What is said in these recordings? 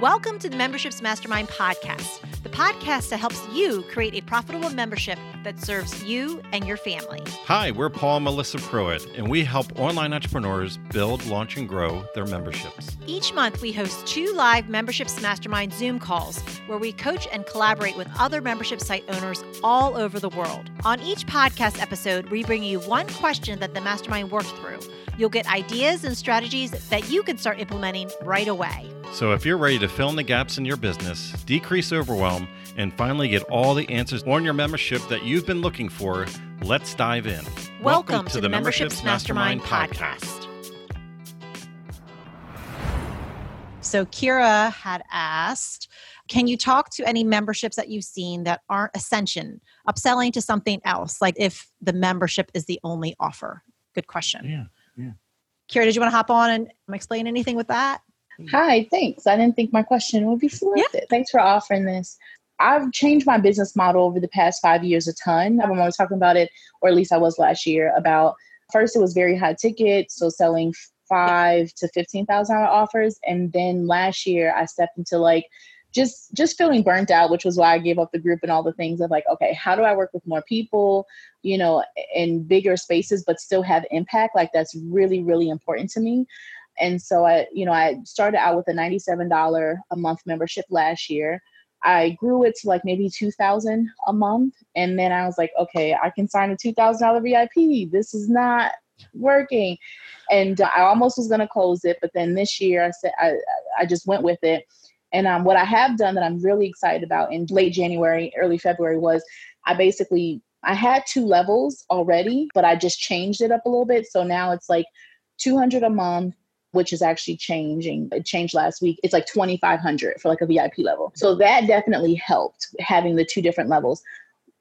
Welcome to the Memberships Mastermind podcast, the podcast that helps you create a profitable membership that serves you and your family. Hi, we're Paul and Melissa Pruitt, and we help online entrepreneurs build, launch, and grow their memberships. Each month, we host two live Memberships Mastermind Zoom calls where we coach and collaborate with other membership site owners all over the world. On each podcast episode, we bring you one question that the mastermind worked through. You'll get ideas and strategies that you can start implementing right away. So, if you're ready to fill in the gaps in your business, decrease overwhelm, and finally get all the answers on your membership that you've been looking for, let's dive in. Welcome, Welcome to, to, the Memberships, Mastermind, Mastermind podcast. So, Kira had asked, can you talk to any memberships that you've seen that aren't Ascension, upselling to something else, like if the membership is the only offer? Good question. Yeah, yeah. Kira, did you want to hop on and explain anything with that? Hi, thanks. I didn't think my question would be selected. Yeah. Thanks for offering this. I've changed my business model over the past five years a ton. I'm always talking about it, or at least I was last year, about first it was very high ticket, so selling five to fifteen thousand dollar offers. And then last year I stepped into like just just feeling burnt out, which was why I gave up the group and all the things of like, okay, how do I work with more people, you know, in bigger spaces, but still have impact? Like that's really, really important to me. And so I, you know, I started out with a $97 a month membership last year. I grew it to like maybe 2000 a month. And then I was like, okay, I can sign a $2,000 VIP. This is not working. And I almost was going to close it. But then this year I said, I, I just went with it. And um, what I have done that I'm really excited about in late January, early February was I basically I had two levels already, but I just changed it up a little bit. So now it's like 200 a month, which is actually changing. It changed last week. It's like 2500 for like a VIP level. So that definitely helped having the two different levels.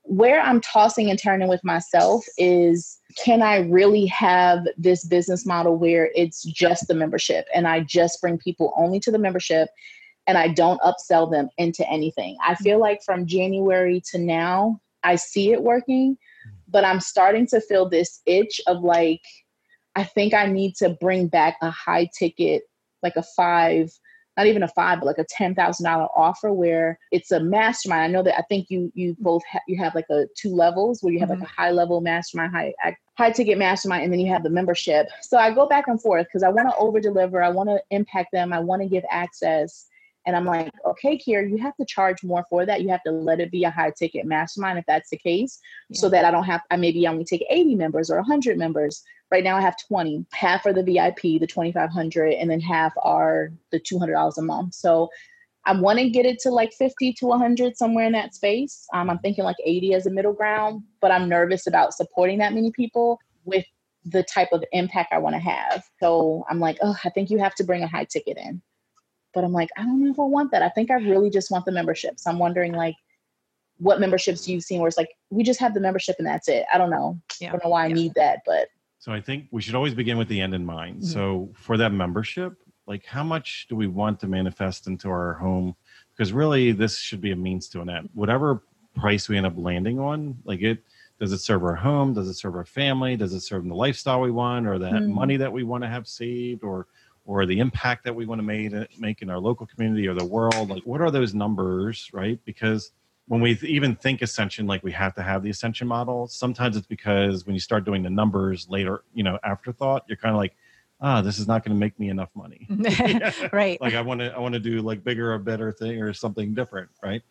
Where I'm tossing and turning with myself is can I really have this business model where it's just the membership and I just bring people only to the membership and I don't upsell them into anything? I feel like from January to now, I see it working, but I'm starting to feel this itch of like, I think I need to bring back a high ticket, like a five, not even a five, but like a ten thousand dollar offer where it's a mastermind. I know that I think you you both ha- you have like a two levels where you have mm-hmm. like a high level mastermind, high high ticket mastermind, and then you have the membership. So I go back and forth because I want to over deliver, I want to impact them, I want to give access, and I'm like, okay, Kier, you have to charge more for that. You have to let it be a high ticket mastermind if that's the case, yeah. so that I don't have, I maybe only take 80 members or 100 members. Right now I have 20. Half are the VIP, the 2500, and then half are the $200 a month. So I want to get it to like 50 to 100, somewhere in that space. Um, I'm thinking like 80 as a middle ground, but I'm nervous about supporting that many people with the type of impact I want to have. So I'm like, oh, I think you have to bring a high ticket in. But I'm like, I don't know if I want that. I think I really just want the membership. So I'm wondering like what memberships you've seen where it's like we just have the membership and that's it. I don't know. Yeah. I don't know why I need that, but so I think we should always begin with the end in mind. Mm-hmm. So for that membership, like how much do we want to manifest into our home? Because really this should be a means to an end. Whatever price we end up landing on, like it does it serve our home? Does it serve our family? Does it serve the lifestyle we want or that mm-hmm. money that we want to have saved or or the impact that we want to make, make in our local community or the world like what are those numbers right? Because when we even think ascension like we have to have the ascension model sometimes it's because when you start doing the numbers later you know afterthought you're kind of like ah this is not going to make me enough money. Right. Like i want to i want to do like bigger or better thing or something different right?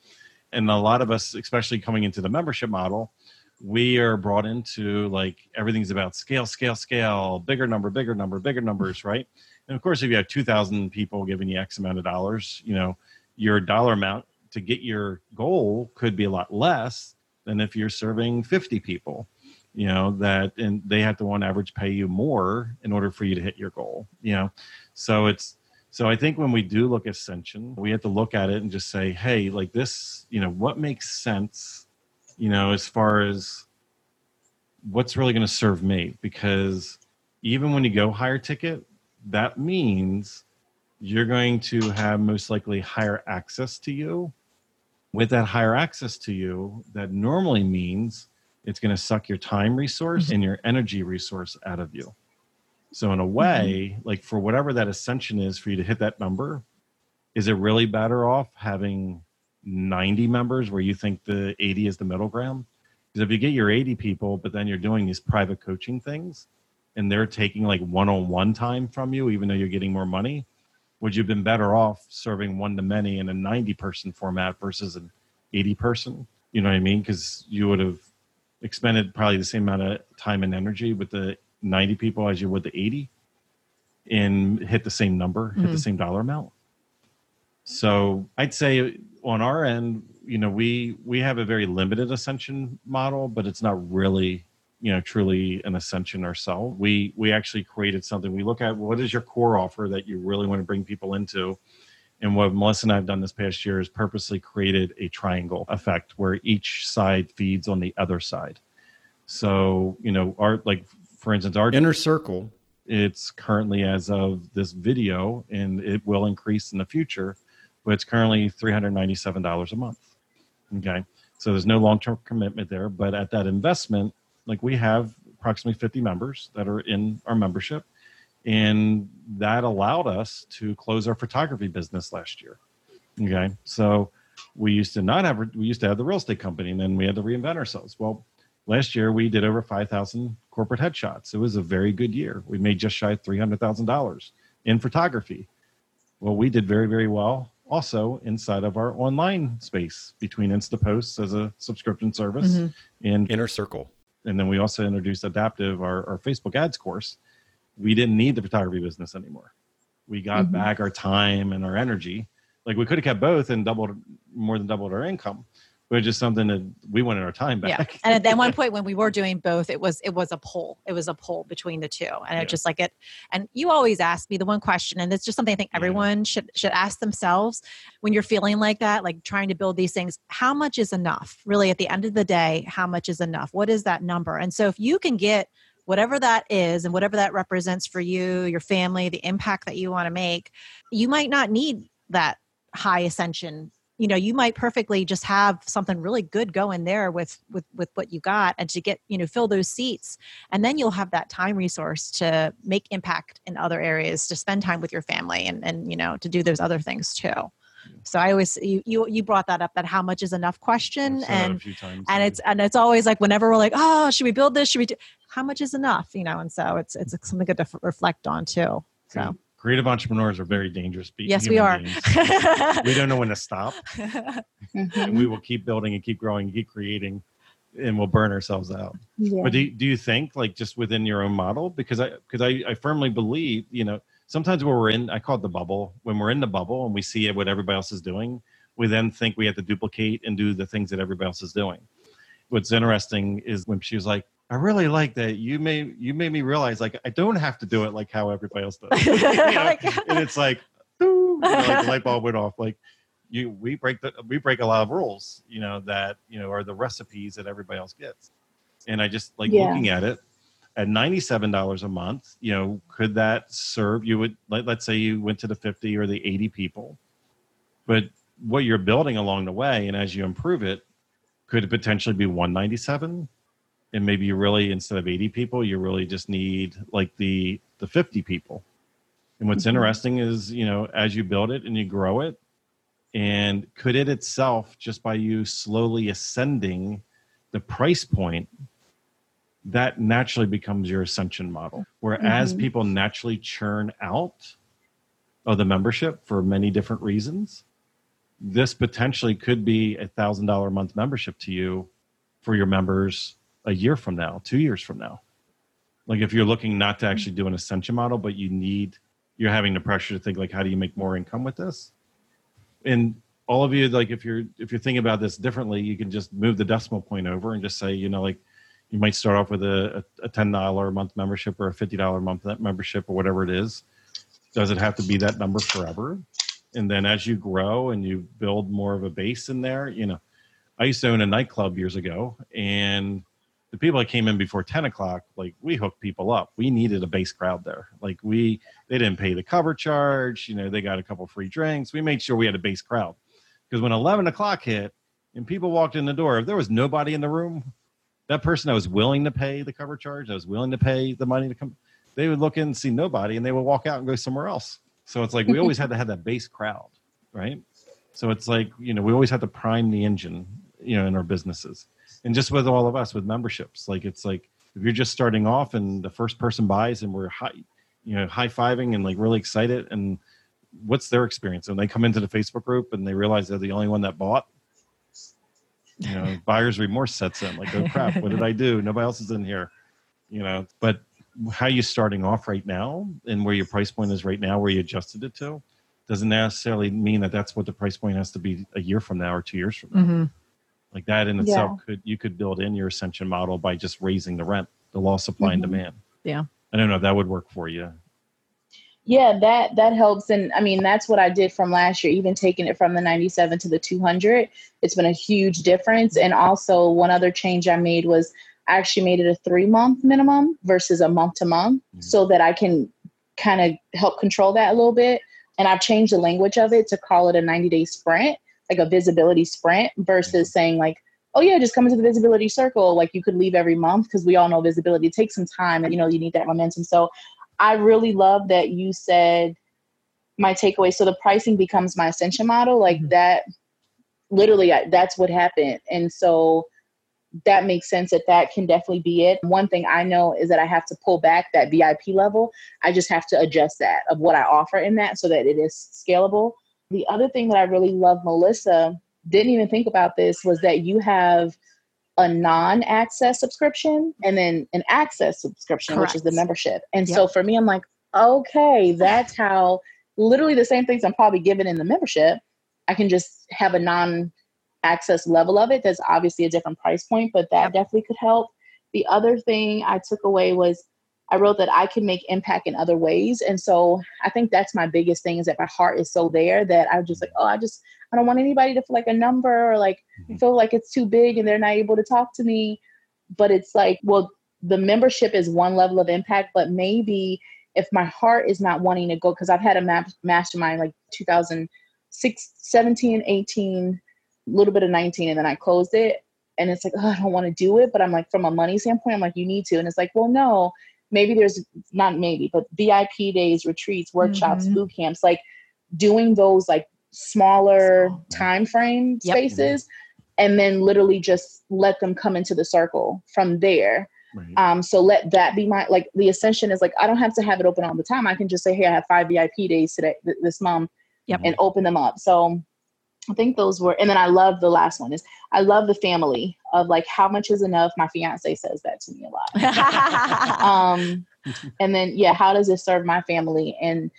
And a lot of us especially coming into the membership model we are brought into like everything's about scale scale scale bigger number bigger number bigger numbers right and of course, if you have 2,000 people giving you X amount of dollars, you know, your dollar amount to get your goal could be a lot less than if you're serving 50 people, you know, that, and they have to on average pay you more in order for you to hit your goal, you know. So it's, so I think when we do look at ascension, we have to look at it and just say, hey, like this, you know, what makes sense, you know, as far as what's really going to serve me? Because even when you go higher ticket, that means you're going to have most likely higher access to you. With that higher access to you, that normally means it's going to suck your time resource and your energy resource out of you. So, in a way, mm-hmm. like for whatever that ascension is for you to hit that number, is it really better off having 90 members where you think the 80 is the middle ground because if you get your 80 people but then you're doing these private coaching things and they're taking like one-on-one time from you even though you're getting more money would you have been better off serving one to many in a 90 person format versus an 80 person you know what i mean? Because you would have expended probably the same amount of time and energy with the 90 people as you would the 80 and hit the same number hit Mhm. the same dollar amount. So i'd say on our end you know we we have a very limited ascension model but it's not really you know truly an ascension ourselves. We we actually created something. We look at what is your core offer that you really want to bring people into. And what melissa and i have done this past year is purposely created a triangle effect where each side feeds on the other side. So you know our like for instance our Inner circle. it's currently as of this video and it will increase in the future but it's currently $397 a month. Okay? So there's no long-term commitment there but at that investment like we have approximately 50 members that are in our membership and that allowed us to close our photography business last year. Okay so we used to not have we used to have the real estate company and then we had to reinvent ourselves. Well last year we did over 5000 corporate headshots. It was a very good year. We made just shy of $300000 in photography. Well we did very very well also inside of our online space between instaposts as a subscription service Mhm. and Inner circle. And then we also introduced adaptive our, our facebook ads course. We didn't need the photography business anymore. We got Mhm. back our time and our energy. Like we could have kept both and doubled more than doubled our income but just something that we wanted our time back. Yeah. And at that one point when we were doing both, it was it was a pull. It was a pull between the two. And Yeah. it just like it and you always ask me the one question, and it's just something I think Yeah. everyone should should ask themselves when you're feeling like that, like trying to build these things, how much is enough? Really at the end of the day, how much is enough? What is that number? And so if you can get whatever that is and whatever that represents for you, your family, the impact that you want to make, you might not need that high ascension you know you might perfectly just have something really good going there with with with what you got and to get you know fill those seats. And then you'll have that time resource to make impact in other areas to spend time with your family and and you know to do those other things too. So i always you you, you brought that up that how much is enough question I've said that a and times and it's and it's always like whenever we're like oh should we build this? Should we do how much is enough? You know and so it's it's something good to f- reflect on too. So creative entrepreneurs are very dangerous be- yes we are. we don't know when to stop. Mhm. and we will keep building and keep growing and keep creating and we'll burn ourselves out. Yeah. but do, you- do you think like just within your own model? Because i because I, I firmly believe you know sometimes when we're in i call it the bubble when we're in the bubble and we see what everybody else is doing we then think we have to duplicate and do the things that everybody else is doing. What's interesting is when she was like i really like that you made you made me realize like i don't have to do it like how everybody else does You know? Like- and it's like, you know, like the light bulb went off. Like you, we break the we break a lot of rules, you know, that you know are the recipes that everybody else gets. And I just like Yeah. looking at it at ninety seven dollars a month. You know, could that serve you? Would like let's say you went to the fifty or the eighty people, but what you're building along the way, and as you improve it, could it potentially be one ninety seven? And maybe you really instead of eighty people, you really just need like the the fifty people. And what's Mhm. interesting is, you know, as you build it and you grow it, and could it itself, just by you slowly ascending the price point, that naturally becomes your ascension model. Whereas Mhm. people naturally churn out of the membership for many different reasons, this potentially could be a thousand dollar a month membership to you for your members a year from now, two years from now. Like if you're looking not to actually do an ascension model, but you need you're having the pressure to think like how do you make more income with this? And all of you like if you're if you're thinking about this differently, you can just move the decimal point over and just say, you know, like you might start off with a, a ten dollar a month membership or a fifty dollar a month membership or whatever it is. Does it have to be that number forever? And then as you grow and you build more of a base in there, you know, I used to own a nightclub years ago, and the people that came in before 10 o'clock, like we hooked people up. We needed a base crowd there. Like we, they didn't pay the cover charge. You know, they got a couple free drinks. We made sure we had a base crowd because when 11 o'clock hit and people walked in the door, if there was nobody in the room, that person that was willing to pay the cover charge, that was willing to pay the money to come, they would look in and see nobody and they would walk out and go somewhere else. So it's like we always had to have that base crowd right? So it's like, you know, we always had to prime the engine, you know, in our businesses. And just with all of us with memberships, like it's like if you're just starting off and the first person buys and we're high, you know, high fiving and like really excited and what's their experience when they come into the Facebook group and they realize they're the only one that bought? You know, buyer's remorse sets in. Like, oh crap, what did I do? Nobody else is in here. You know, but how you starting off right now and where your price point is right now, where you adjusted it to, doesn't necessarily mean that that's what the price point has to be a year from now or two years from now. Mm-hmm. Like that in itself could you could build in your ascension model by just raising the rent, the law supply and Mhm. demand. Yeah. I don't know if that would work for you. Yeah, that that helps, and I mean that's what I did from last year. Even taking it from the 97 to the 200, it's been a huge difference. And also, one other change I made was I actually made it a three month minimum versus a month to month, Mhm. so that I can kind of help control that a little bit. And I've changed the language of it to call it a 90 day sprint, like a visibility sprint, versus saying like, oh yeah, just come into the visibility circle. Like you could leave every month because we all know visibility takes some time, and you know you need that momentum. So I really love that you said my takeaway. So the pricing becomes my ascension model. Like Mhm. that, literally, I- that's what happened. And so that makes sense that that can definitely be it. One thing I know is that I have to pull back that VIP level. I just have to adjust that of what I offer in that so that it is scalable. The other thing that I really love, Melissa, didn't even think about this was that you have a non-access subscription and then an access subscription which is the membership. And so for me i'm like okay that's how literally the same things i'm probably given in the membership i can just have a non-access level of it. That's obviously a different price point but that Yep. definitely could help. The other thing i took away was i wrote that i can make impact in other ways. And so i think that's my biggest thing is that my heart is so there that i'm just like oh i just i don't want anybody to feel like a number or like Mhm. feel like it's too big and they're not able to talk to me. But it's like well the membership is one level of impact but maybe if my heart is not wanting to go because i've had a map, mastermind like 2006 17 18 a little bit of 19 and then i closed it. And it's like oh, i don't want to do it. But i'm like from a money standpoint i'm like you need to. And it's like well no maybe there's not maybe but vip days retreats workshops Mhm. boot camps like doing those like smaller Small, time frame Yep. spaces and then literally just let them come into the circle from there Right. um, so let that be my like the ascension is like I don't have to have it open all the time. I can just say, hey, I have five VIP days today th- this month, Yep. and open them up. So I think those were, and then I love the last one is I love the family of like how much is enough. My fiance says that to me a lot. um, and then yeah, how does it serve my family? And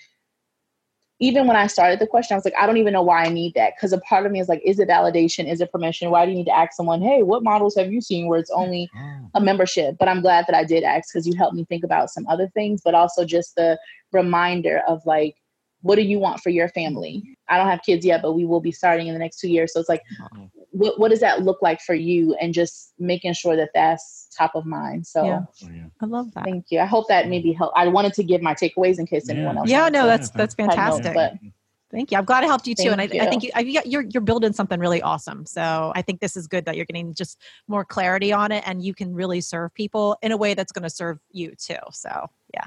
even when I started the question, I was like, I don't even know why I need that because a part of me is like, is it validation? Is it permission? Why do you need to ask someone, hey, what models have you seen where it's only Oh, a membership, but I'm glad that I did ask because you helped me think about some other things, but also just the reminder of like, what do you want for your family? I don't have kids yet, but we will be starting in the next two years. So it's like, oh. what, what does that look like for you? And just making sure that that's top of mind. So Yeah. Oh, yeah. I love that. thank you. I hope that maybe help. I wanted to give my takeaways in case anyone else. Yeah, no, that's that's Had no, fantastic. but- Thank you. I'm glad I helped you too, and I, Thank I think you. you, I, you're you're building something really awesome. So I think this is good that you're getting just more clarity on it, and you can really serve people in a way that's going to serve you too. So yeah,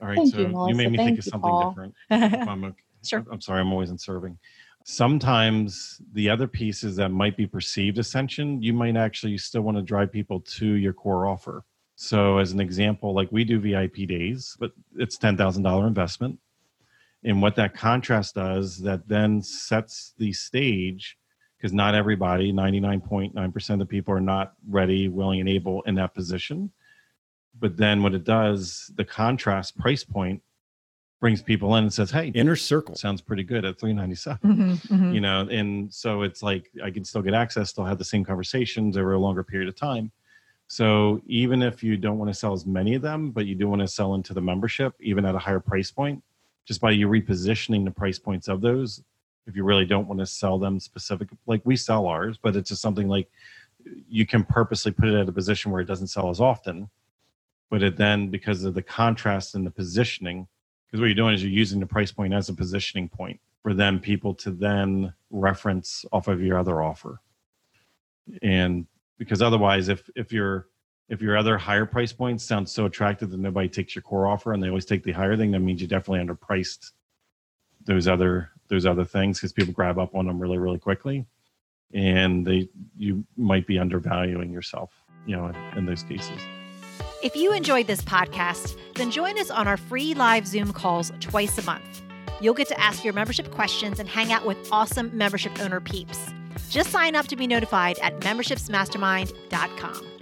All right. Thank so you, you, made me Thank think of something Paul. different. I'm, okay. Sure. I'm sorry, I'm always in serving. Sometimes the other pieces that might be perceived ascension, you might actually still want to drive people to your core offer. So, as an example, like we do VIP days, but it's ten thousand dollar investment. And what that contrast does, that then sets the stage, because not everybody, ninety nine point nine percent of the people are not ready, willing, and able in that position. But then what it does, the contrast price point brings people in and says, "Hey, Inner circle. sounds pretty good at 397 Mhm, mhm. you know and so it's like i can still get access still have the same conversations over a longer period of time so even if you don't want to sell as many of them but you do want to sell into the membership even at a higher price point just by you repositioning the price points of those if you really don't want to sell them specific like we sell ours but it's just something like you can purposely put it at a position where it doesn't sell as often but it then because of the contrast and the positioning because what you're doing is you're using the price point as a positioning point for them people to then reference off of your other offer. And because otherwise if if your if your other higher price points sound so attractive that nobody takes your core offer and they always take the higher thing that means you're definitely underpriced those other those other things because people grab up on them really really quickly. And they you might be undervaluing yourself you know in, in those cases if you enjoyed this podcast then join us on our free live zoom calls twice a month. You'll get to ask your membership questions and hang out with awesome membership owner peeps. Just sign up to be notified at membershipsmastermind.com